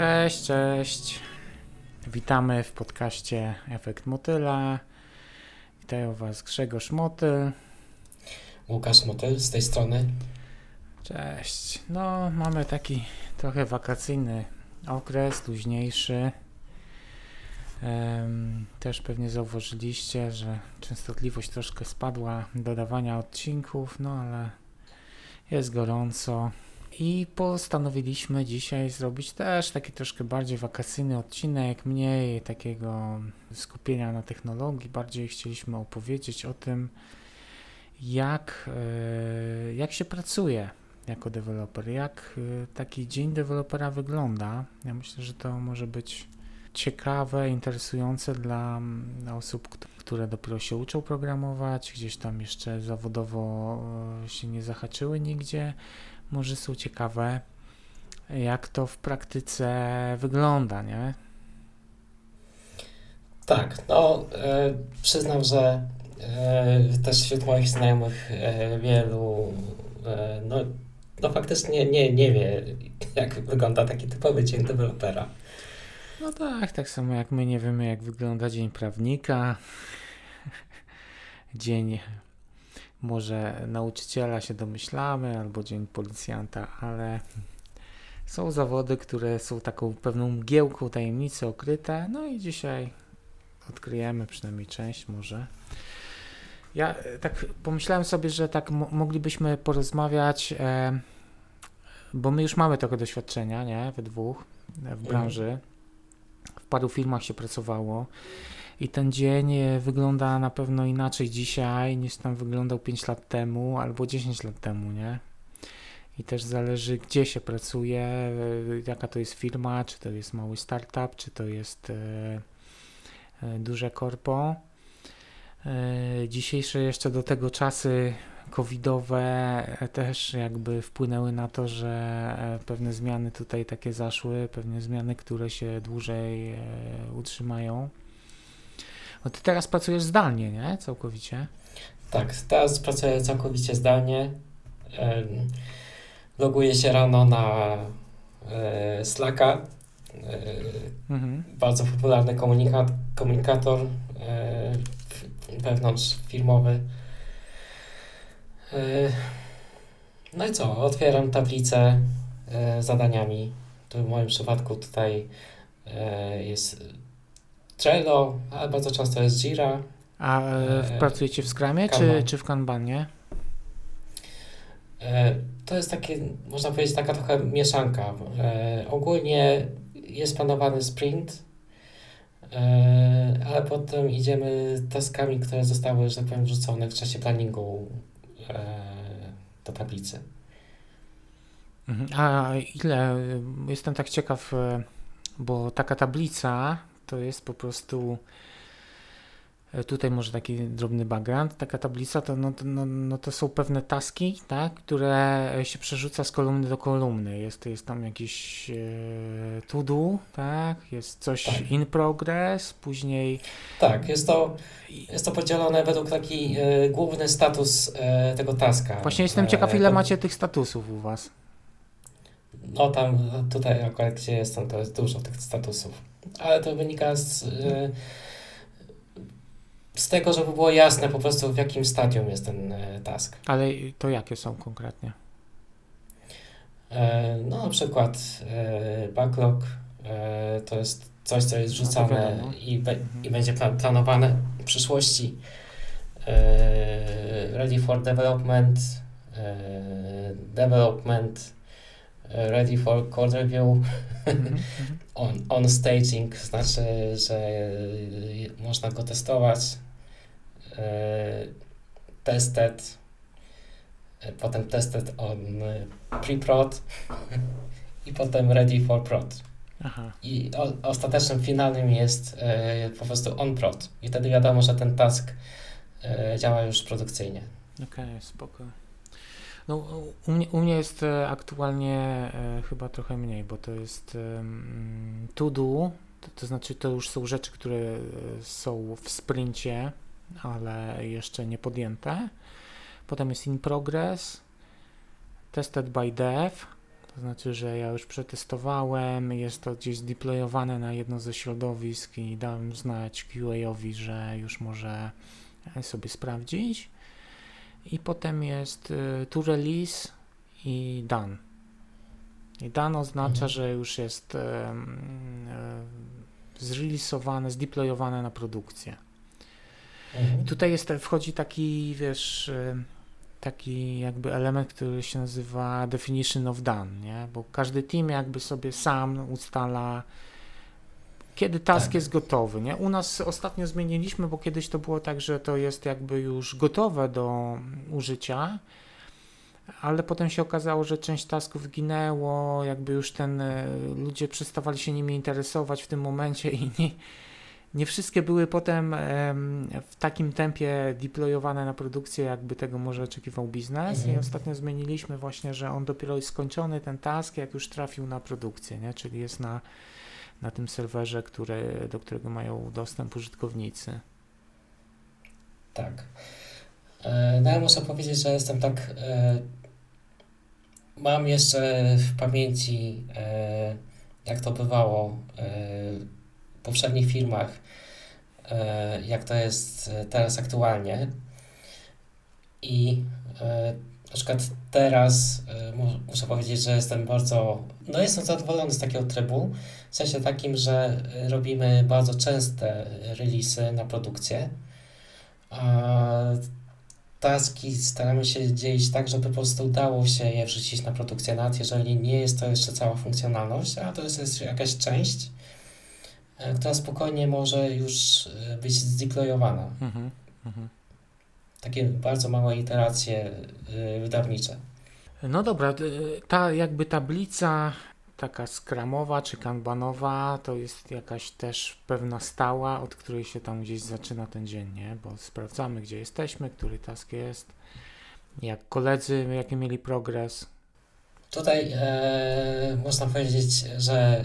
Cześć, cześć. Witamy w podcaście Efekt Motyla. Witają Was Grzegorz Motyl. Łukasz Motyl z tej strony. Cześć. No, mamy taki trochę wakacyjny okres, luźniejszy. Też pewnie zauważyliście, że częstotliwość troszkę spadła dodawania odcinków, no ale jest gorąco. I postanowiliśmy dzisiaj zrobić też taki troszkę bardziej wakacyjny odcinek, mniej takiego skupienia na technologii, bardziej chcieliśmy opowiedzieć o tym, jak, e, jak się pracuje jako deweloper, jak e, taki dzień dewelopera wygląda. Ja myślę, że to może być ciekawe, interesujące dla, dla osób, które dopiero się uczą programować, gdzieś tam jeszcze zawodowo e, się nie zahaczyły nigdzie może są ciekawe, jak to w praktyce wygląda, nie? Tak, no e, przyznam, że e, też wśród moich znajomych e, wielu e, no, no faktycznie nie, nie wie, jak wygląda taki typowy dzień dewelopera. No tak, tak samo jak my nie wiemy, jak wygląda dzień prawnika, dzień może nauczyciela się domyślamy, albo dzień policjanta, ale są zawody, które są taką pewną mgiełką tajemnicy okryte. No i dzisiaj odkryjemy przynajmniej część może. Ja e, tak pomyślałem sobie, że tak moglibyśmy porozmawiać, e, bo my już mamy trochę doświadczenia, nie? We dwóch w mhm. branży. W paru firmach się pracowało. I ten dzień e, wygląda na pewno inaczej dzisiaj niż tam wyglądał 5 lat temu albo 10 lat temu, nie? I też zależy, gdzie się pracuje, e, jaka to jest firma, czy to jest mały startup, czy to jest e, duże korpo. Dzisiejsze jeszcze do tego czasy covidowe też jakby wpłynęły na to, że pewne zmiany tutaj takie zaszły, pewne zmiany, które się dłużej utrzymają. No ty teraz pracujesz zdalnie, nie? Całkowicie. Tak, teraz pracuję całkowicie zdalnie. Loguję się rano na e, Slacka. E, mhm. Bardzo popularny komunikat, komunikator e, wewnątrz firmowy. No i co? Otwieram tablicę zadaniami. To w moim przypadku tutaj jest Trello, ale bardzo często jest Jira. A e, pracujecie w Scrumie czy, czy w Kanbanie? E, to jest takie, można powiedzieć, taka trochę mieszanka. E, ogólnie jest planowany sprint, e, ale potem idziemy taskami, które zostały, że tak powiem, wrzucone w czasie planningu e, do tablicy. Mhm. A ile, jestem tak ciekaw, e, bo taka tablica to jest po prostu e, tutaj może taki drobny background, taka tablica to, no, no, no to są pewne taski, tak, które się przerzuca z kolumny do kolumny. Jest, jest tam jakiś e, to do, tak, jest coś tak. in progress, później... Tak, jest to, jest to podzielone według taki e, główny status e, tego taska. Właśnie jestem ciekaw, ile to... macie tych statusów u Was. No tam, tutaj akurat gdzie jestem, to jest dużo tych statusów ale to wynika z, y, z tego, żeby było jasne po prostu w jakim stadium jest ten y, task. Ale to jakie są konkretnie? E, no na przykład e, backlog e, to jest coś, co jest no rzucane no i, be, mhm. i będzie planowane w przyszłości. Ready for development, development, ready for code review. Mm-hmm. on, on staging znaczy, że można go testować. E, tested, e, potem tested on pre-prod i potem ready for prod. Aha. I o, ostatecznym, finalnym jest e, po prostu on prod. I wtedy wiadomo, że ten task e, działa już produkcyjnie. Okej, okay, spoko. No, u, mnie, u mnie jest e, aktualnie e, chyba trochę mniej, bo to jest e, to do, to, to, znaczy to już są rzeczy, które są w sprincie, ale jeszcze nie podjęte. Potem jest in progress, tested by dev, To znaczy, że ja już przetestowałem, jest to gdzieś deployowane na jedno ze środowisk i dałem znać QA-owi, że już może sobie sprawdzić. I potem jest y, to release i done. I done oznacza, mhm. że już jest zreleasowane, zdeployowane na produkcję. Mhm. Tutaj jest, wchodzi taki, wiesz, taki jakby element, który się nazywa definition of done, nie? Bo każdy team jakby sobie sam ustala kiedy task tak. jest gotowy, nie? U nas ostatnio zmieniliśmy, bo kiedyś to było tak, że to jest jakby już gotowe do użycia, ale potem się okazało, że część tasków ginęło, jakby już ten, e, ludzie przestawali się nimi interesować w tym momencie i nie, nie wszystkie były potem w takim tempie deployowane na produkcję, jakby tego może oczekiwał biznes. Mhm. I ostatnio zmieniliśmy właśnie, że on dopiero jest skończony, ten task, jak już trafił na produkcję, nie? czyli jest na, na tym serwerze, który, do którego mają dostęp użytkownicy. Tak. E, no ja muszę powiedzieć, że jestem tak. E, mam jeszcze w pamięci, e, jak to bywało w poprzednich firmach, jak to jest teraz aktualnie. I na przykład teraz muszę powiedzieć, że jestem bardzo, no jestem zadowolony z takiego trybu, w sensie takim, że robimy bardzo częste releasy na produkcję, a taski staramy się dzielić tak, żeby po prostu udało się je wrzucić na produkcję, nawet jeżeli nie jest to jeszcze cała funkcjonalność, a to jest jakaś część, E, która spokojnie może już e, być zdeployowana. Mhm, mhm. Takie bardzo małe iteracje e, wydawnicze. No dobra, ta jakby tablica taka skramowa czy kanbanowa to jest jakaś też pewna stała, od której się tam gdzieś zaczyna ten dzień, nie? Bo sprawdzamy, gdzie jesteśmy, który task jest, jak koledzy, jaki mieli progres, Tutaj e, można powiedzieć, że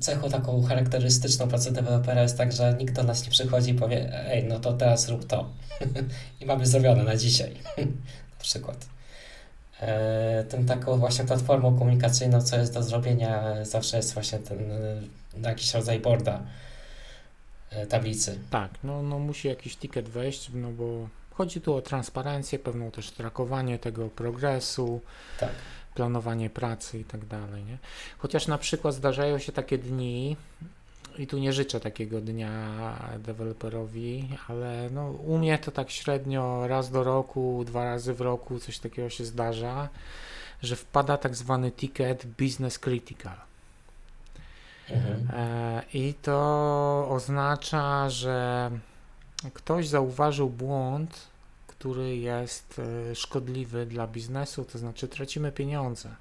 cechą taką charakterystyczną pracy dewelopera jest tak, że nikt do nas nie przychodzi i powie, ej, no to teraz rób to. I mamy zrobione na dzisiaj. na przykład. E, tym taką właśnie platformą komunikacyjną, co jest do zrobienia, zawsze jest właśnie ten e, jakiś rodzaj boarda, e, tablicy. Tak, no, no musi jakiś ticket wejść, no bo chodzi tu o transparencję, pewną też trakowanie tego progresu. Tak planowanie pracy i tak dalej. Nie? Chociaż na przykład zdarzają się takie dni, i tu nie życzę takiego dnia deweloperowi, ale no, u mnie to tak średnio raz do roku, dwa razy w roku coś takiego się zdarza, że wpada tak zwany ticket business critical. Mhm. E, I to oznacza, że ktoś zauważył błąd który jest e, szkodliwy dla biznesu, to znaczy tracimy pieniądze.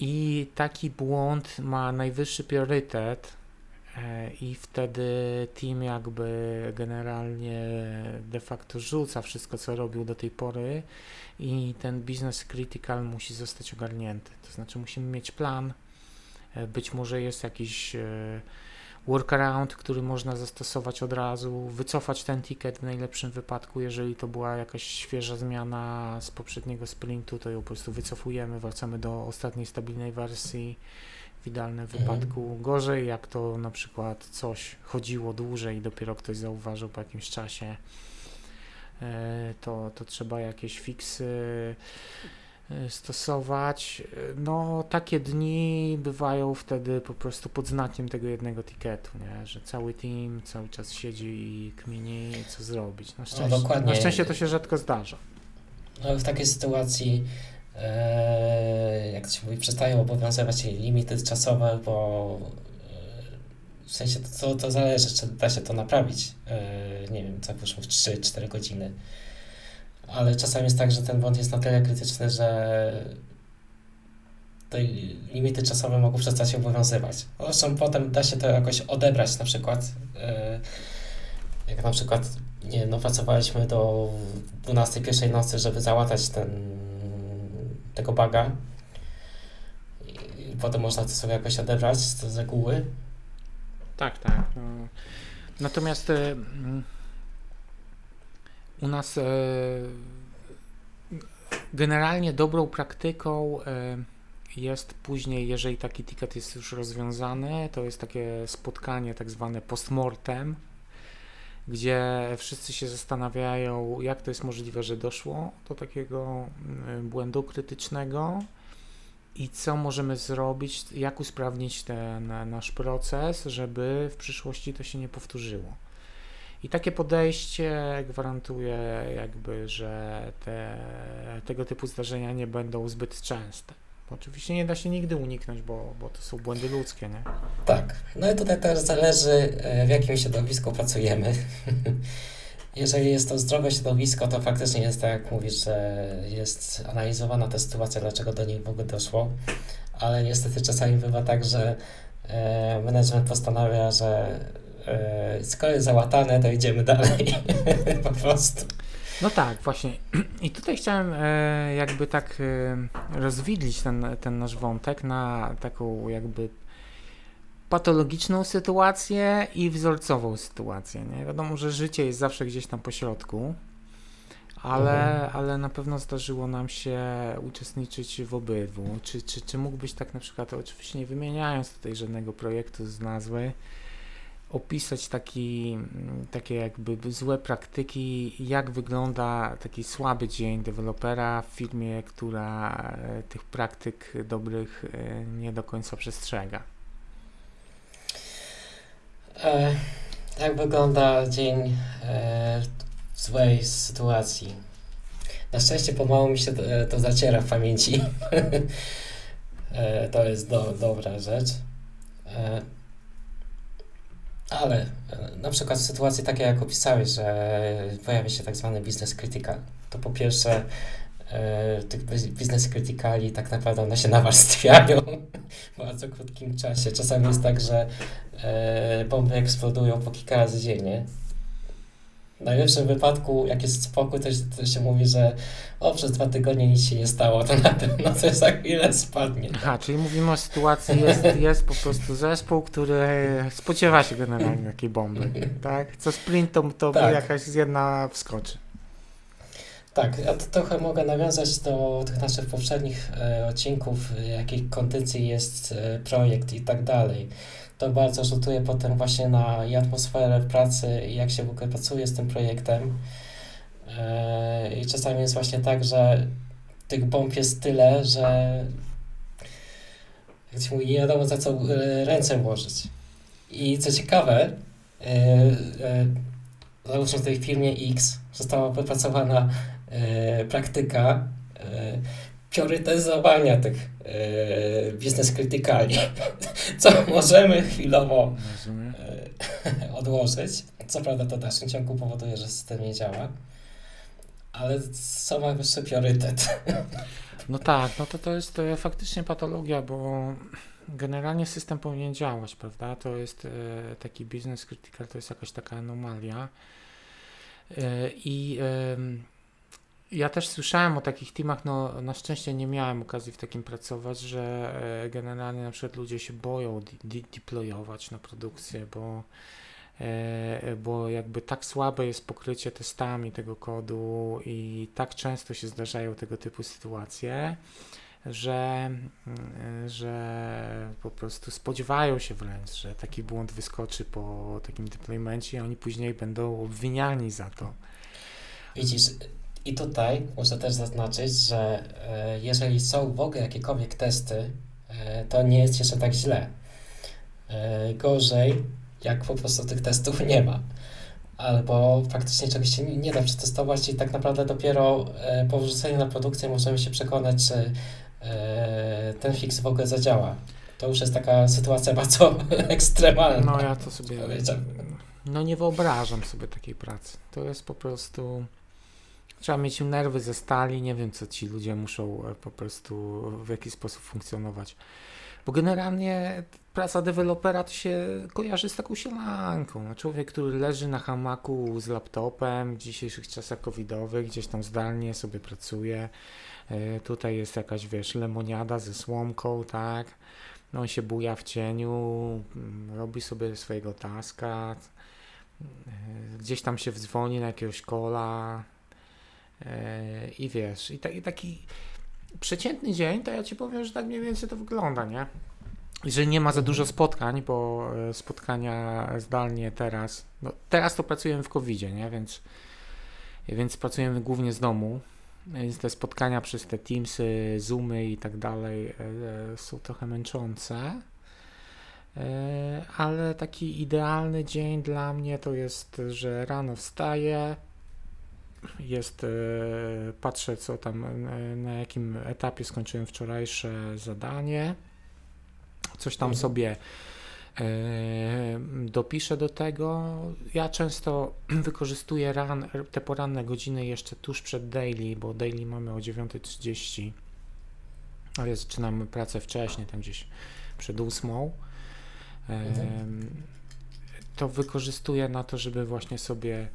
I taki błąd ma najwyższy priorytet, e, i wtedy team jakby generalnie de facto rzuca wszystko, co robił do tej pory, i ten business critical musi zostać ogarnięty. To znaczy, musimy mieć plan. E, być może jest jakiś workaround, który można zastosować od razu, wycofać ten ticket w najlepszym wypadku, jeżeli to była jakaś świeża zmiana z poprzedniego sprintu, to ją po prostu wycofujemy, wracamy do ostatniej stabilnej wersji w idealnym mhm. wypadku. Gorzej, jak to na przykład coś chodziło dłużej i dopiero ktoś zauważył po jakimś czasie, e, to, to trzeba jakieś fiksy stosować. E, no, takie dni bywają wtedy po prostu pod znakiem tego jednego tiketu, nie? że cały team cały czas siedzi i kmini, co zrobić. Na szczęście, no, na szczęście to się rzadko zdarza. No, w takiej sytuacji, e, jak się mówi, przestają obowiązywać limity czasowe, bo e, w sensie to, to, to zależy, czy da się to naprawić. E, nie wiem, co w 3-4 godziny ale czasami jest tak, że ten błąd jest na tyle krytyczny, że te limity czasowe mogą przestać obowiązywać. Zresztą potem da się to jakoś odebrać na przykład. E, jak na przykład nie, no, pracowaliśmy do 12 pierwszej nocy, żeby załatać ten, tego baga i potem można to sobie jakoś odebrać z reguły. Tak, tak. Natomiast y u nas e, generalnie dobrą praktyką e, jest później, jeżeli taki ticket jest już rozwiązany, to jest takie spotkanie tak zwane postmortem, gdzie wszyscy się zastanawiają, jak to jest możliwe, że doszło do takiego mm, błędu krytycznego i co możemy zrobić, jak usprawnić ten nasz proces, żeby w przyszłości to się nie powtórzyło. I takie podejście gwarantuje jakby, że te, tego typu zdarzenia nie będą zbyt częste. Oczywiście nie da się nigdy uniknąć, bo, bo to są błędy ludzkie, nie? Tak. No i tutaj też zależy, e, w jakim środowisku pracujemy. Jeżeli jest to zdrowe środowisko, to faktycznie jest tak, jak mówisz, że jest analizowana ta sytuacja, dlaczego do niej w ogóle doszło, ale niestety czasami bywa tak, że e, management postanawia, że skoro jest załatane, to idziemy dalej. po prostu. No tak, właśnie. I tutaj chciałem e, jakby tak e, rozwidlić ten, ten nasz wątek na taką jakby patologiczną sytuację i wzorcową sytuację. Nie? Wiadomo, że życie jest zawsze gdzieś tam po środku, ale, mhm. ale na pewno zdarzyło nam się uczestniczyć w obydwu. Czy, czy, czy mógłbyś tak na przykład, oczywiście nie wymieniając tutaj żadnego projektu z nazwy, opisać taki, takie jakby złe praktyki, jak wygląda taki słaby dzień dewelopera w firmie, która e, tych praktyk dobrych e, nie do końca przestrzega. Jak wygląda dzień e, złej sytuacji? Na szczęście pomału mi się to, to zaciera w pamięci. e, to jest do, dobra rzecz. E, ale e, na przykład w sytuacji takiej, jak opisałeś, że pojawia się tak zwany business critical, to po pierwsze e, tych business criticali tak naprawdę one się nawarstwiają w bardzo krótkim czasie. Czasami jest tak, że e, bomby eksplodują po kilka razy dziennie w najlepszym wypadku, jak jest spokój, to, to się mówi, że o, przez dwa tygodnie nic się nie stało, to na pewno coś za chwilę spadnie. Aha, czyli mówimy o sytuacji, jest, jest po prostu zespół, który spodziewa się generalnie takiej bomby, tak? Co sprint to, to tak. jakaś z jedna wskoczy. Tak, ja to trochę mogę nawiązać do tych naszych poprzednich e, odcinków, jakiej kondycji jest e, projekt i tak dalej to bardzo rzutuje potem właśnie na atmosferę pracy i jak się w ogóle pracuje z tym projektem. E, I czasami jest właśnie tak, że tych bomb jest tyle, że jak nie wiadomo za co e, ręce włożyć. I co ciekawe, e, załóżmy w tej firmie X została wypracowana praktyka priorytetyzowania tych e, biznes krytykali, co możemy chwilowo e, odłożyć. Co prawda to w dalszym ciągu powoduje, że system nie działa, ale co ma wyższy priorytet? No tak, no to to jest e, faktycznie patologia, bo generalnie system powinien działać, prawda? To jest e, taki business critical, to jest jakaś taka anomalia. E, I ja też słyszałem o takich teamach, no na szczęście nie miałem okazji w takim pracować, że e, generalnie na przykład ludzie się boją de deployować na produkcję, bo, e, bo jakby tak słabe jest pokrycie testami tego kodu i tak często się zdarzają tego typu sytuacje, że, mm, że po prostu spodziewają się wręcz, że taki błąd wyskoczy po takim deploymencie i oni później będą obwiniani za to. Widzisz, i tutaj muszę też zaznaczyć, że e, jeżeli są w ogóle jakiekolwiek testy, e, to nie jest jeszcze tak źle. E, gorzej, jak po prostu tych testów nie ma. Albo faktycznie czegoś się nie da przetestować i tak naprawdę dopiero po wrzuceniu na produkcję możemy się przekonać, czy ten fix w ogóle zadziała. To już jest taka sytuacja bardzo ekstremalna. No ja to sobie... No nie wyobrażam sobie takiej pracy. To jest po prostu Trzeba mieć nerwy ze stali, nie wiem co ci ludzie muszą e, po prostu w jakiś sposób funkcjonować. Bo generalnie praca dewelopera to się kojarzy z taką sielanką. No, człowiek, który leży na hamaku z laptopem w dzisiejszych czasach covidowych, gdzieś tam zdalnie sobie pracuje. E, tutaj jest jakaś, wiesz, lemoniada ze słomką, tak? No, on się buja w cieniu, mm, robi sobie swojego taska, e, gdzieś tam się wdzwoni na jakiegoś kola, I wiesz, i, ta, i taki przeciętny dzień, to ja ci powiem, że tak mniej więcej to wygląda, nie? Jeżeli nie ma za dużo spotkań, bo e, spotkania zdalnie teraz, no teraz to pracujemy w covid nie? Więc, więc pracujemy głównie z domu, więc te spotkania przez te Teamsy, Zoomy i tak dalej e, e, są trochę męczące. Ale taki idealny dzień dla mnie to jest, że rano wstaję, jest, patrzę co tam, na jakim etapie skończyłem wczorajsze zadanie coś tam mhm. sobie e, dopiszę do tego. Ja często wykorzystuję ran, te poranne godziny jeszcze tuż przed daily, bo daily mamy o 9.30, ale zaczynamy pracę wcześniej, tam gdzieś przed 8. Mhm. To wykorzystuję na to, żeby właśnie sobie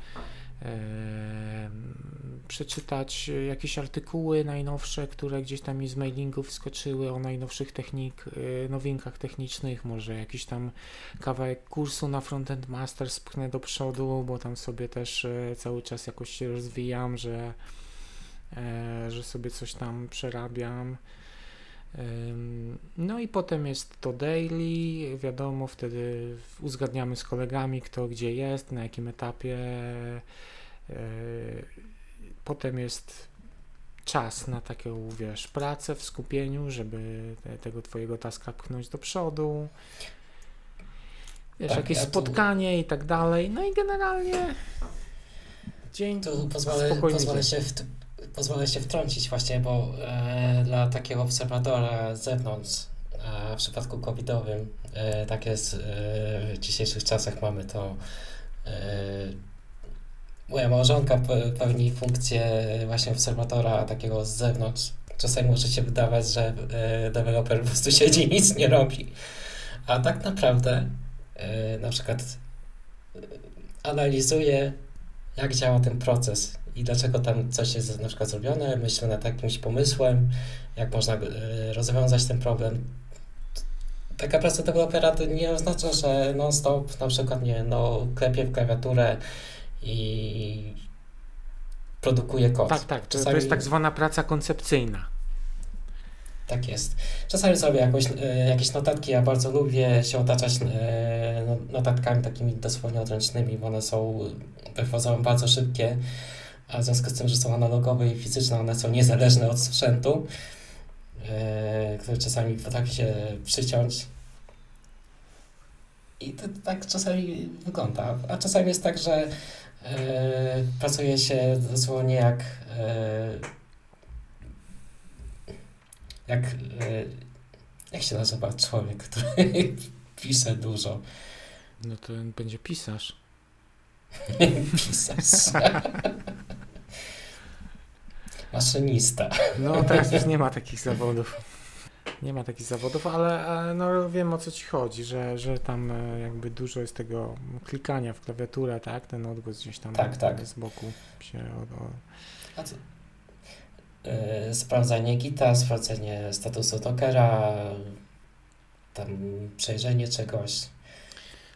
przeczytać jakieś artykuły najnowsze, które gdzieś tam mi z mailingów skoczyły o najnowszych technik, e, nowinkach technicznych, może jakiś tam kawałek kursu na Frontend Master spchnę do przodu, bo tam sobie też e, cały czas jakoś się rozwijam, że, e, że sobie coś tam przerabiam. No i potem jest to daily, wiadomo, wtedy uzgadniamy z kolegami, kto gdzie jest, na jakim etapie. E, potem jest czas na taką, wiesz, pracę w skupieniu, żeby te, tego twojego taska pchnąć do przodu. Wiesz, tak, jakieś ja spotkanie tu... i tak dalej. No i generalnie dzień tu pozwolę, pozwolę się w, pozwolę się wtrącić właśnie, bo e, dla takiego obserwatora z zewnątrz, a w przypadku covidowym, e, tak jest e, w dzisiejszych czasach mamy to e, moja małżonka pełni funkcję właśnie obserwatora takiego z zewnątrz. Czasami może się wydawać, że e, deweloper po prostu siedzi i nic nie robi. A tak naprawdę e, na przykład e, analizuje, jak działa ten proces i dlaczego tam coś jest na przykład zrobione, myślę nad jakimś pomysłem, jak można e, rozwiązać ten problem. Taka praca dewelopera to nie oznacza, że non-stop na przykład nie, no klepie w klawiaturę i produkuje kod. Tak, tak, Czasami... to jest tak zwana praca koncepcyjna. Tak jest. Czasami sobie jakoś, e, jakieś notatki, ja bardzo lubię się otaczać e, no, notatkami takimi dosłownie odręcznymi, bo one są, wychodzą bardzo szybkie a w związku z tym, że są analogowe i fizyczne, one są niezależne od sprzętu, yy, który czasami potrafi się przyciąć. I to tak czasami wygląda. A czasami jest tak, że yy, pracuje się dosłownie jak yy, jak jak się nazywa człowiek, który pisze dużo. No to będzie pisarz. pisarz. Maszynista. No teraz już nie ma takich zawodów. Nie ma takich zawodów, ale no, wiem o co ci chodzi, że, że tam e, jakby dużo jest tego klikania w klawiaturę, tak? Ten odgłos gdzieś tam tak, tak. z boku się. A co? Yy, sprawdzanie gita, sprawdzenie statusu tokera, tam przejrzenie czegoś.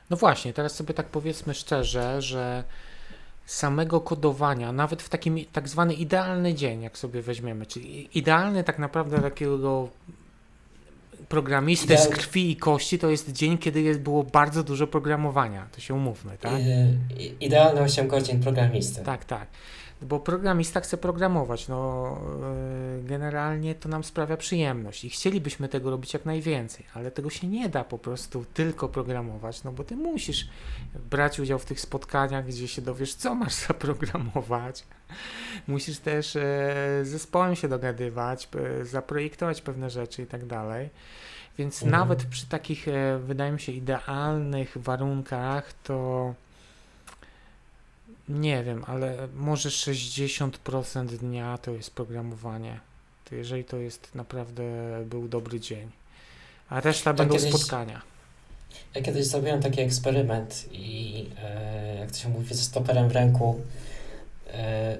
No właśnie, teraz sobie tak powiedzmy szczerze, że samego kodowania, nawet w takim tak zwany idealny dzień, jak sobie weźmiemy, czyli idealny tak naprawdę takiego programisty z krwi i kości, to jest dzień, kiedy jest, było bardzo dużo programowania, to się umówmy, tak? Idealne 8 godzin programisty. Tak, tak bo programista chce programować. No, e, generalnie to nam sprawia przyjemność i chcielibyśmy tego robić jak najwięcej, ale tego się nie da po prostu tylko programować, no bo ty musisz brać udział w tych spotkaniach, gdzie się dowiesz, co masz zaprogramować. Musisz też e, z zespołem się dogadywać, zaprojektować pewne rzeczy i tak dalej. Więc mhm. nawet przy takich, e, wydaje mi się, idealnych warunkach, to nie wiem, ale może 60% dnia to jest programowanie. To jeżeli to jest naprawdę był dobry dzień. A reszta będą kiedyś, spotkania. Ja kiedyś zrobiłem taki eksperyment i e, jak to się mówi, ze stoperem w ręku e,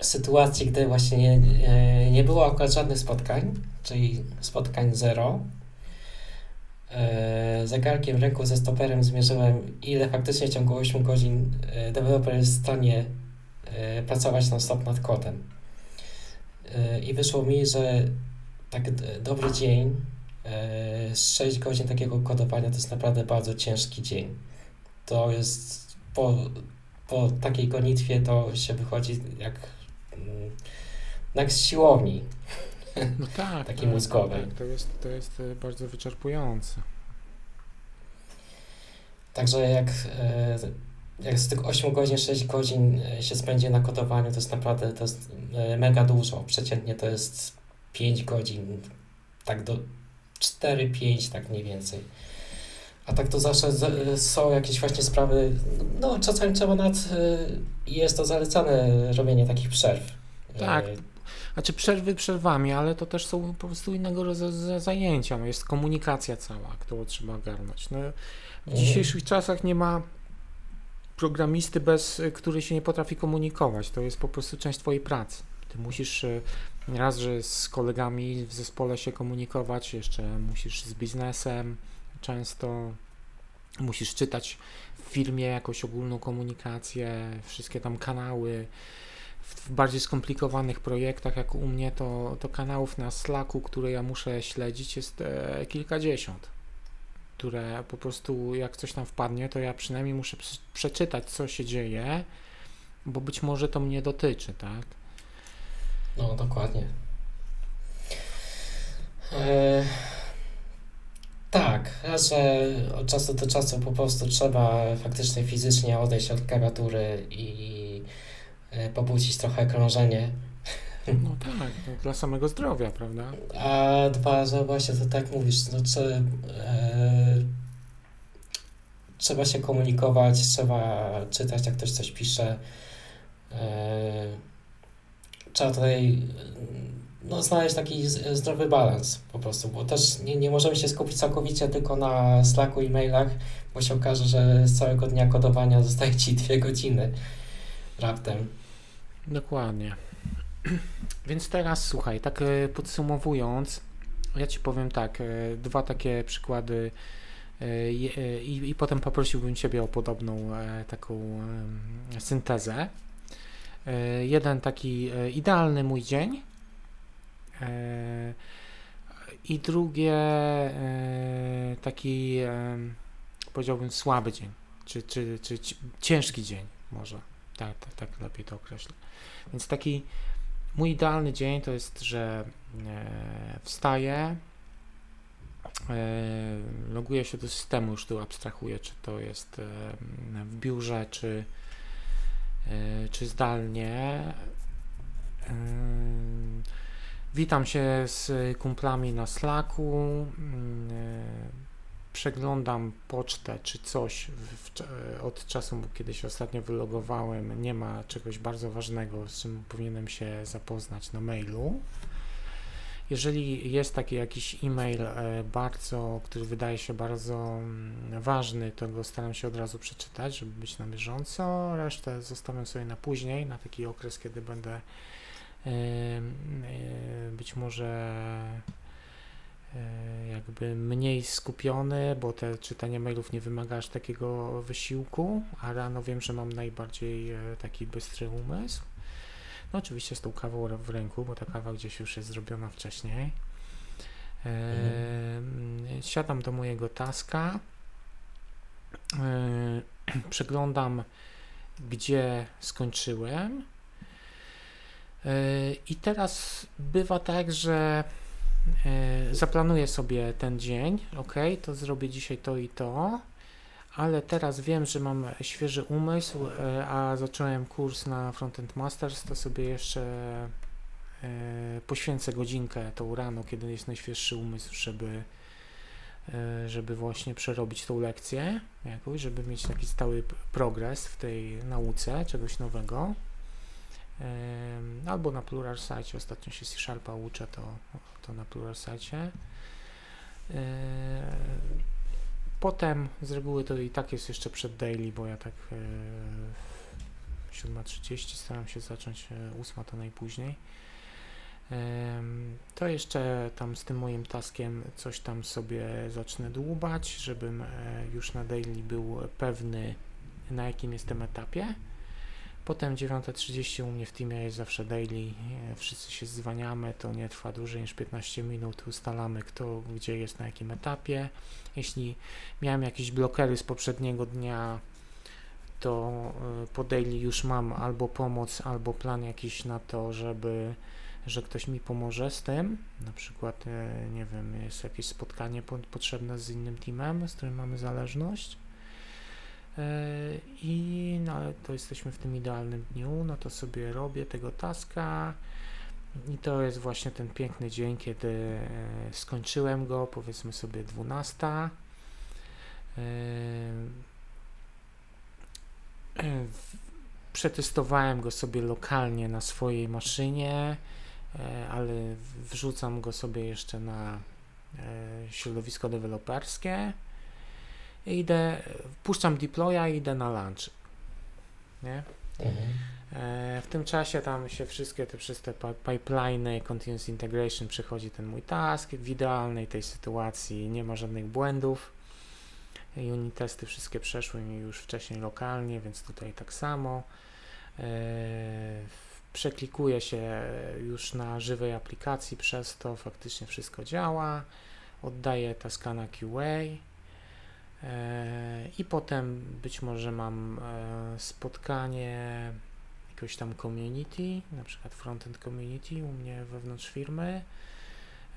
sytuacji, gdy właśnie nie, e, nie było akurat żadnych spotkań, czyli spotkań zero, zegarkiem w ręku ze stoperem zmierzyłem, ile faktycznie w ciągu 8 godzin e, deweloper jest w stanie e, pracować non-stop nad kodem. i wyszło mi, że tak dobry dzień, 6 godzin takiego kodowania to jest naprawdę bardzo ciężki dzień. To jest po, po takiej gonitwie to się wychodzi jak, mm, jak z siłowni. No tak, takiej tak, mózgowej. Tak, to, jest, to jest bardzo wyczerpujące. Także jak, e, jak z tych 8 godzin, 6 godzin e, się spędzi na kodowaniu, to jest naprawdę to jest e, mega dużo. Przeciętnie to jest 5 godzin, tak do 4-5, tak mniej więcej. A tak to zawsze są jakieś właśnie sprawy, no czasami trzeba nad, jest to zalecane robienie takich przerw. Tak, znaczy przerwy przerwami, ale to też są po prostu innego rodzaju zajęcia. No jest komunikacja cała, którą trzeba ogarnąć. No, w dzisiejszych czasach nie ma programisty, bez który się nie potrafi komunikować. To jest po prostu część Twojej pracy. Ty musisz e, raz, że z kolegami w zespole się komunikować, jeszcze musisz z biznesem często, musisz czytać w firmie jakąś ogólną komunikację, wszystkie tam kanały. W bardziej skomplikowanych projektach, jak u mnie, to, to kanałów na Slacku, które ja muszę śledzić, jest e, kilkadziesiąt które po prostu jak coś tam wpadnie, to ja przynajmniej muszę przeczytać, co się dzieje, bo być może to mnie dotyczy, tak? No, dokładnie. E, tak, że od czasu do czasu po prostu trzeba faktycznie fizycznie odejść od klawiatury i pobudzić trochę krążenie no tak, no dla samego zdrowia, prawda? A dwa, że właśnie to tak mówisz, no czy, e, trzeba się komunikować, trzeba czytać, jak ktoś coś pisze. E, trzeba tutaj no, znaleźć taki zdrowy balans po prostu, bo też nie, nie możemy się skupić całkowicie tylko na Slacku i mailach, bo się okaże, że z całego dnia kodowania zostaje Ci dwie godziny raptem. Dokładnie. Więc teraz słuchaj, tak e, podsumowując, ja Ci powiem tak, e, dwa takie przykłady e, i, i potem poprosiłbym Ciebie o podobną taką syntezę. Jeden taki idealny mój dzień i drugie taki powiedziałbym słaby dzień, czy, czy, czy ciężki dzień może, tak, tak, tak lepiej to określę. Więc taki Mój idealny dzień to jest, że e, wstaję, e, loguję się do systemu, już tu abstrahuję, czy to jest e, w biurze, czy, czy zdalnie. Witam się z kumplami na Slacku przeglądam pocztę czy coś w, od czasu, kiedy się ostatnio wylogowałem, nie ma czegoś bardzo ważnego, z czym powinienem się zapoznać na mailu. Jeżeli jest taki jakiś e-mail e, bardzo, który wydaje się bardzo mm, ważny, to go staram się od razu przeczytać, żeby być na bieżąco. Resztę zostawiam sobie na później, na taki okres, kiedy będę e, e, być może E, jakby mniej skupiony, bo te czytanie mailów nie wymaga aż takiego wysiłku, a rano wiem, że mam najbardziej e, taki bystry umysł. No oczywiście z tą kawą w ręku, bo ta kawa gdzieś już jest zrobiona wcześniej. Mhm. Siadam do mojego taska, e, przeglądam, gdzie skończyłem. I teraz bywa tak, że E, zaplanuję sobie ten dzień, ok, to zrobię dzisiaj to i to, ale teraz wiem, że mam świeży umysł, e, a zacząłem kurs na Frontend Masters, to sobie jeszcze e, poświęcę godzinkę tą rano, kiedy jest najświeższy umysł, żeby żeby właśnie przerobić tą lekcję jakoś, żeby mieć taki stały progres w tej nauce, czegoś nowego. Albo na Plural Site, ostatnio się C-Sharpa uczę, to to na Pluralsicie. E, potem z reguły to i tak jest jeszcze przed daily, bo ja tak 7.30 e, staram się zacząć, 8 e, to najpóźniej. To jeszcze tam z tym moim taskiem coś tam sobie zacznę dłubać, żebym już na daily był pewny na jakim jestem etapie. Potem 9.30 u mnie w teamie jest zawsze daily, wszyscy się zwaniamy, to nie trwa dłużej niż 15 minut, ustalamy kto gdzie jest na jakim etapie. Jeśli miałem jakieś blokery z poprzedniego dnia, to y, po daily już mam albo pomoc, albo plan jakiś na to, żeby że ktoś mi pomoże z tym, na przykład, y, nie wiem, jest jakieś spotkanie potrzebne z innym teamem, z którym mamy zależność, E, I no, to jesteśmy w tym idealnym dniu, no to sobie robię tego taska i to jest właśnie ten piękny dzień, kiedy e, skończyłem go, powiedzmy sobie 12. E, przetestowałem go sobie lokalnie na swojej maszynie, ale wrzucam go sobie jeszcze na środowisko deweloperskie idę, puszczam deploya i idę na lunch. Nie? Mhm. E, w tym czasie tam się wszystkie te wszystkie pipeliny, continuous integration przychodzi ten mój task. W idealnej tej sytuacji nie ma żadnych błędów. Unit testy wszystkie przeszły mi już wcześniej lokalnie, więc tutaj tak samo. E, przeklikuję się już na żywej aplikacji, przez to faktycznie wszystko działa. Oddaję taska na QA I potem być może mam e, spotkanie jakiegoś tam community, na przykład frontend community u mnie wewnątrz firmy.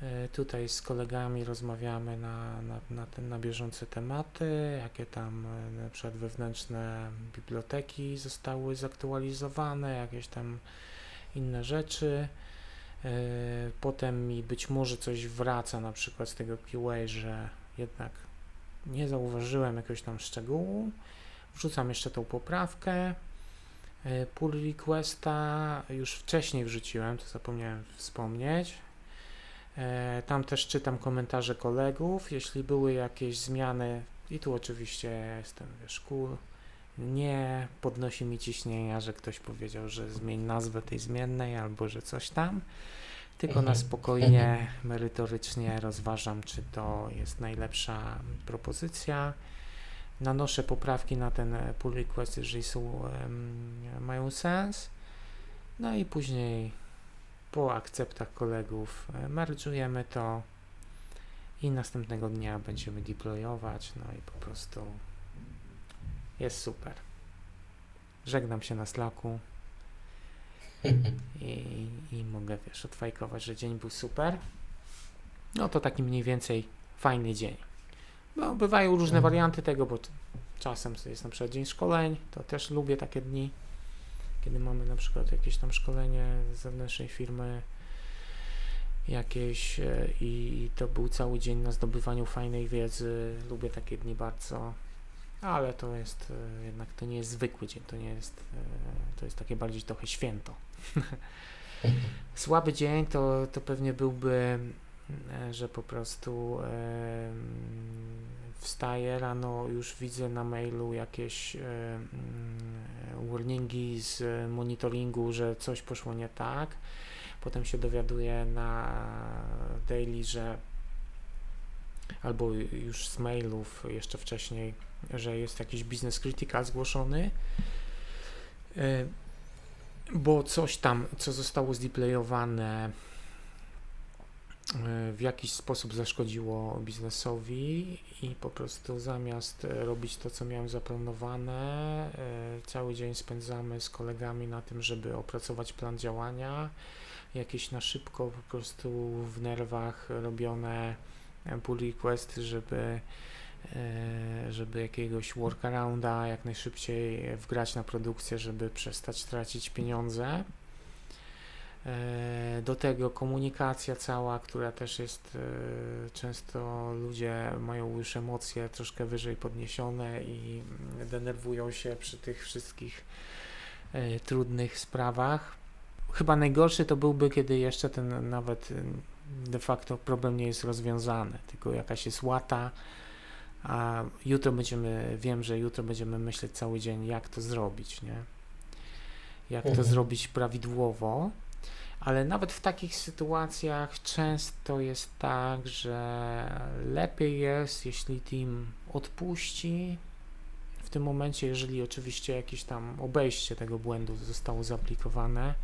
E, tutaj z kolegami rozmawiamy na, na, na, ten, na bieżące tematy, jakie tam na przykład wewnętrzne biblioteki zostały zaktualizowane, jakieś tam inne rzeczy. Potem mi być może coś wraca na przykład z tego QA, że jednak nie zauważyłem jakiegoś tam szczegółu. Wrzucam jeszcze tą poprawkę. E, pull requesta już wcześniej wrzuciłem, to zapomniałem wspomnieć. E, tam też czytam komentarze kolegów. Jeśli były jakieś zmiany, i tu oczywiście jestem, wiesz, cool, nie podnosi mi ciśnienia, że ktoś powiedział, że zmień nazwę tej zmiennej albo że coś tam tylko na mhm. spokojnie, mhm. merytorycznie rozważam, czy to jest najlepsza propozycja. Nanoszę poprawki na ten pull request, jeżeli są, mają sens. No i później po akceptach kolegów e, merge'ujemy to i następnego dnia będziemy deployować, no i po prostu jest super. Żegnam się na Slacku. I, i mogę, wiesz, odfajkować, że dzień był super. No to taki mniej więcej fajny dzień. No, bywają różne mhm. warianty tego, bo czasem jest na przykład dzień szkoleń, to też lubię takie dni, kiedy mamy na przykład jakieś tam szkolenie z zewnętrznej firmy jakieś e, i to był cały dzień na zdobywaniu fajnej wiedzy. Lubię takie dni bardzo ale to jest e, jednak to nie jest zwykły dzień, to nie jest e, to jest takie bardziej trochę święto. Słaby dzień to, to pewnie byłby, e, że po prostu e, wstaję rano, już widzę na mailu jakieś e, warningi z monitoringu, że coś poszło nie tak. Potem się dowiaduję na daily, że albo już z mailów jeszcze wcześniej, że jest jakiś business critical zgłoszony bo coś tam, co zostało zdeplayowane e, w jakiś sposób zaszkodziło biznesowi i po prostu zamiast robić to, co miałem zaplanowane, e, cały dzień spędzamy z kolegami na tym, żeby opracować plan działania, jakieś na szybko po prostu w nerwach robione pull requesty, żeby żeby jakiegoś workarounda jak najszybciej wgrać na produkcję, żeby przestać tracić pieniądze. E, do tego komunikacja cała, która też jest e, często ludzie mają już emocje troszkę wyżej podniesione i denerwują się przy tych wszystkich trudnych sprawach. Chyba najgorszy to byłby, kiedy jeszcze ten nawet de facto problem nie jest rozwiązany, tylko jakaś jest łata, a jutro będziemy, wiem, że jutro będziemy myśleć cały dzień, jak to zrobić, nie? Jak to mhm. zrobić prawidłowo, ale nawet w takich sytuacjach często jest tak, że lepiej jest, jeśli team odpuści w tym momencie, jeżeli oczywiście jakieś tam obejście tego błędu zostało zaaplikowane,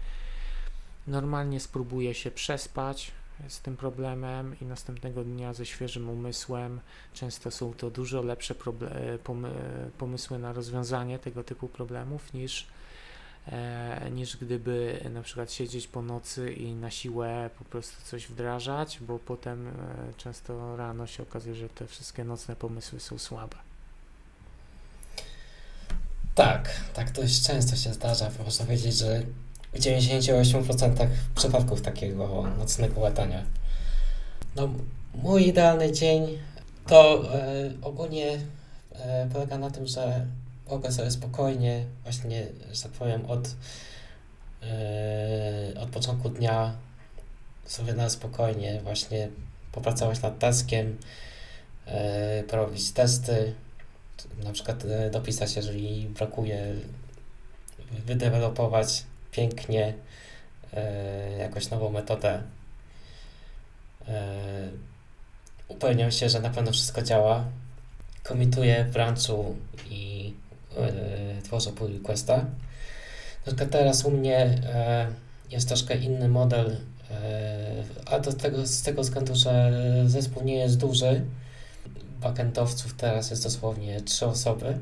normalnie spróbuję się przespać z tym problemem i następnego dnia ze świeżym umysłem. Często są to dużo lepsze pomysły na rozwiązanie tego typu problemów niż e, niż gdyby na przykład siedzieć po nocy i na siłę po prostu coś wdrażać, bo potem e, często rano się okazuje, że te wszystkie nocne pomysły są słabe. Tak, tak dość często się zdarza. Można powiedzieć, że w 98% przypadków takiego nocnego łatania. No, mój idealny dzień to e, ogólnie e, polega na tym, że mogę sobie spokojnie, właśnie, że tak powiem, od, e, od początku dnia sobie na spokojnie właśnie popracować nad taskiem, e, porobić testy, na przykład e, dopisać, jeżeli brakuje, wydevelopować pięknie e, jakąś nową metodę. E, upewniam się, że na pewno wszystko działa. Komituję w branchu i e, tworzę pull requesta. Tylko teraz u mnie jest troszkę inny model, a do tego, z tego względu, że zespół nie jest duży. Backendowców teraz jest dosłownie trzy osoby.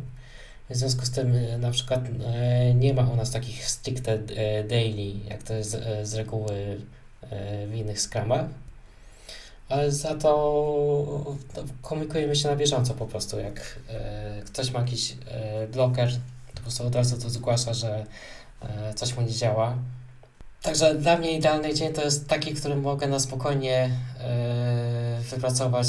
W związku z tym e, na przykład e, nie ma u nas takich stricte e, daily, jak to jest z reguły w innych skramach, ale za to komunikujemy się na bieżąco po prostu. Jak ktoś ma jakiś bloker, to po prostu od razu to zgłasza, że coś mu nie działa. Także dla mnie idealny dzień to jest taki, w którym mogę na spokojnie wypracować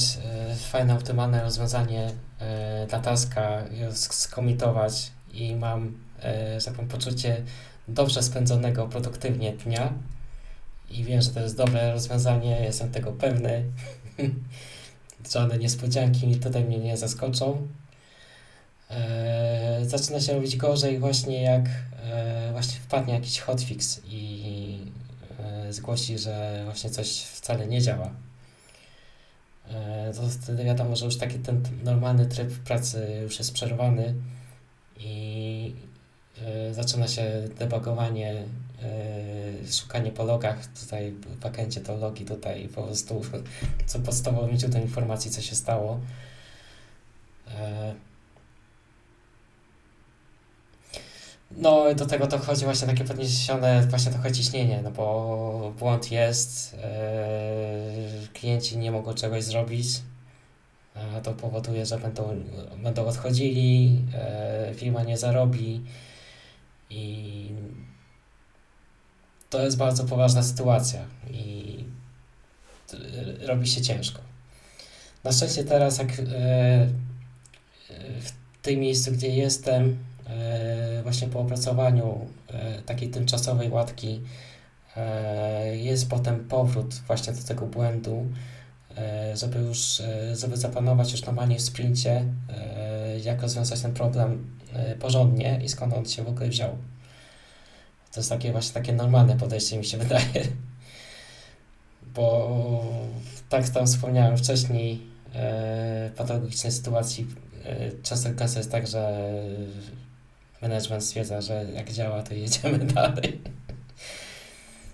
fajne, optymalne rozwiązanie e, dla taska, skomitować i mam e, że tak poczucie dobrze spędzonego produktywnie dnia i wiem, że to jest dobre rozwiązanie, jestem tego pewny. Żadne niespodzianki tutaj mnie nie zaskoczą. E, zaczyna się robić gorzej właśnie jak e, właśnie wpadnie jakiś hotfix i e, zgłosi, że właśnie coś wcale nie działa. E, to wtedy wiadomo, że już taki ten normalny tryb pracy już jest przerwany i e, zaczyna się debugowanie, e, szukanie po logach, tutaj w backendzie to logi, tutaj po prostu co podstawowym źródłem informacji, co się stało. No do tego to chodzi właśnie takie podniesione właśnie trochę ciśnienie, no bo błąd jest, yy, klienci nie mogą czegoś zrobić, a to powoduje, że będą, będą odchodzili, yy, firma nie zarobi i to jest bardzo poważna sytuacja i robi się ciężko. Na szczęście teraz jak yy, w tym miejscu, gdzie jestem, E, właśnie po opracowaniu e, takiej tymczasowej łatki e, jest potem powrót właśnie do tego błędu, żeby już, żeby zapanować już normalnie w sprincie, jak rozwiązać ten problem porządnie i skąd on się w ogóle wziął. To jest takie właśnie takie normalne podejście mi się wydaje. Bo tak tam wspomniałem wcześniej, patologicznej sytuacji często jest tak, że management stwierdza, że jak działa, to jedziemy dalej.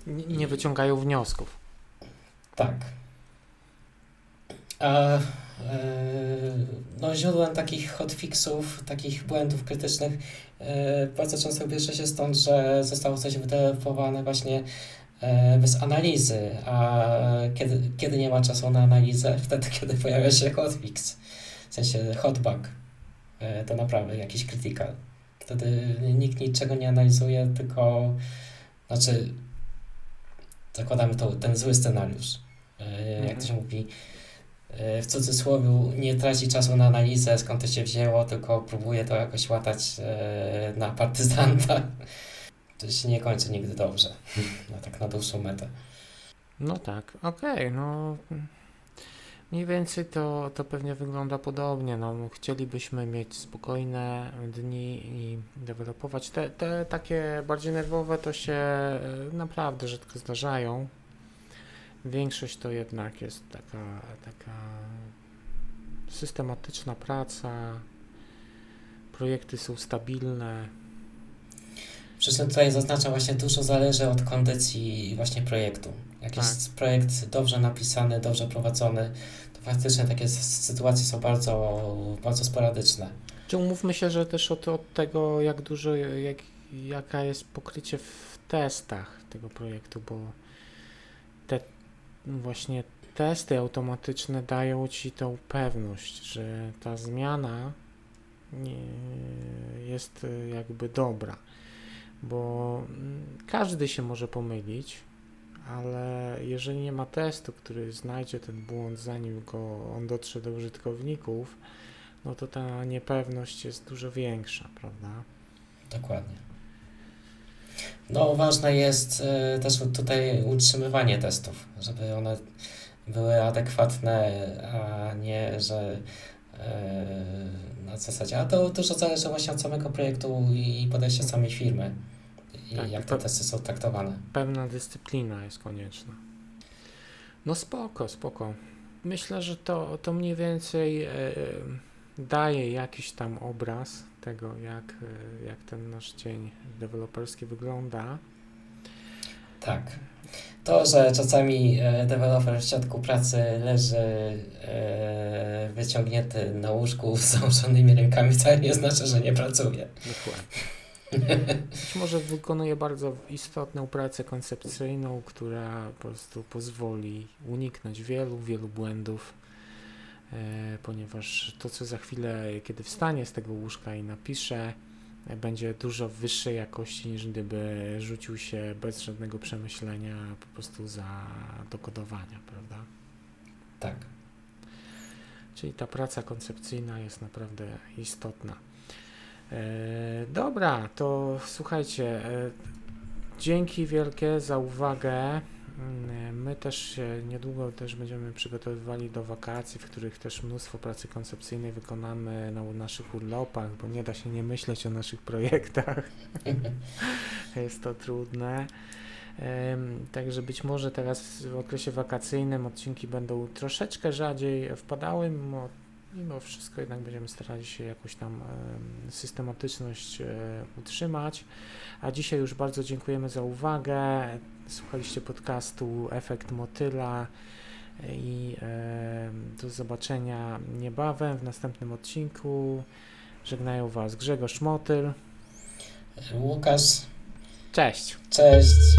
Nie, nie wyciągają wniosków. Tak. A e, no, źródłem takich hotfixów, takich błędów krytycznych e, bardzo często bierze się stąd, że zostało coś wydevelopowane właśnie e, bez analizy, a kiedy, kiedy nie ma czasu na analizę, wtedy kiedy pojawia się hotfix, w sensie hotbug, to naprawdę jakiś critical. Wtedy nikt niczego nie analizuje, tylko znaczy zakładamy to, ten zły scenariusz. Mhm. Jak to się mówi, e, w cudzysłowie nie traci czasu na analizę, skąd to się wzięło, tylko próbuje to jakoś łatać e, na partyzanta. To się nie kończy nigdy dobrze, na tak na dłuższą metę. No tak, okej, okay, no Mniej więcej to, to pewnie wygląda podobnie. No, chcielibyśmy mieć spokojne dni i dewelopować. Te, te takie bardziej nerwowe to się e, naprawdę rzadko zdarzają. Większość to jednak jest taka, taka systematyczna praca, projekty są stabilne. Przy czym tutaj zaznaczam właśnie dużo zależy od kondycji właśnie projektu. Jak tak. jest projekt dobrze napisany, dobrze prowadzony, to faktycznie takie sytuacje są bardzo, bardzo sporadyczne. Czy umówmy się, że też od, od tego, jak dużo, jak, jaka jest pokrycie w testach tego projektu, bo te właśnie testy automatyczne dają ci tą pewność, że ta zmiana nie jest jakby dobra, bo każdy się może pomylić, ale jeżeli nie ma testu, który znajdzie ten błąd, zanim go on dotrze do użytkowników, no to ta niepewność jest dużo większa, prawda? Dokładnie. No, ważne jest y, też tutaj utrzymywanie testów, żeby one były adekwatne, a nie, że na zasadzie, a to dużo zależy właśnie od samego projektu i podejścia samej firmy i tak, jak te testy są traktowane. Pewna dyscyplina jest konieczna. No spoko, spoko. Myślę, że to, to mniej więcej e, daje jakiś tam obraz tego, jak, e, jak ten nasz dzień deweloperski wygląda. Tak. To, że czasami e, deweloper w środku pracy leży e, wyciągnięty na łóżku z założonymi rękami, wcale nie znaczy, że nie pracuje. Dokładnie. Być może wykonuje bardzo istotną pracę koncepcyjną, która po prostu pozwoli uniknąć wielu, wielu błędów, e, ponieważ to, co za chwilę, kiedy wstanie z tego łóżka i napisze, będzie dużo wyższej jakości niż gdyby rzucił się bez żadnego przemyślenia po prostu za dokodowania, prawda? Tak. Czyli ta praca koncepcyjna jest naprawdę istotna. E, dobra, to słuchajcie, e, dzięki wielkie za uwagę. Mm, my też się niedługo też będziemy przygotowywali do wakacji, w których też mnóstwo pracy koncepcyjnej wykonamy na naszych urlopach, bo nie da się nie myśleć o naszych projektach. Jest to trudne. Także być może teraz w okresie wakacyjnym odcinki będą troszeczkę rzadziej wpadały, mimo mimo wszystko jednak będziemy starali się jakoś tam systematyczność e, utrzymać. A dzisiaj już bardzo dziękujemy za uwagę. Słuchaliście podcastu Efekt Motyla i do zobaczenia niebawem w następnym odcinku. Żegnają Was Grzegorz Motyl. Łukasz. Cześć. Cześć.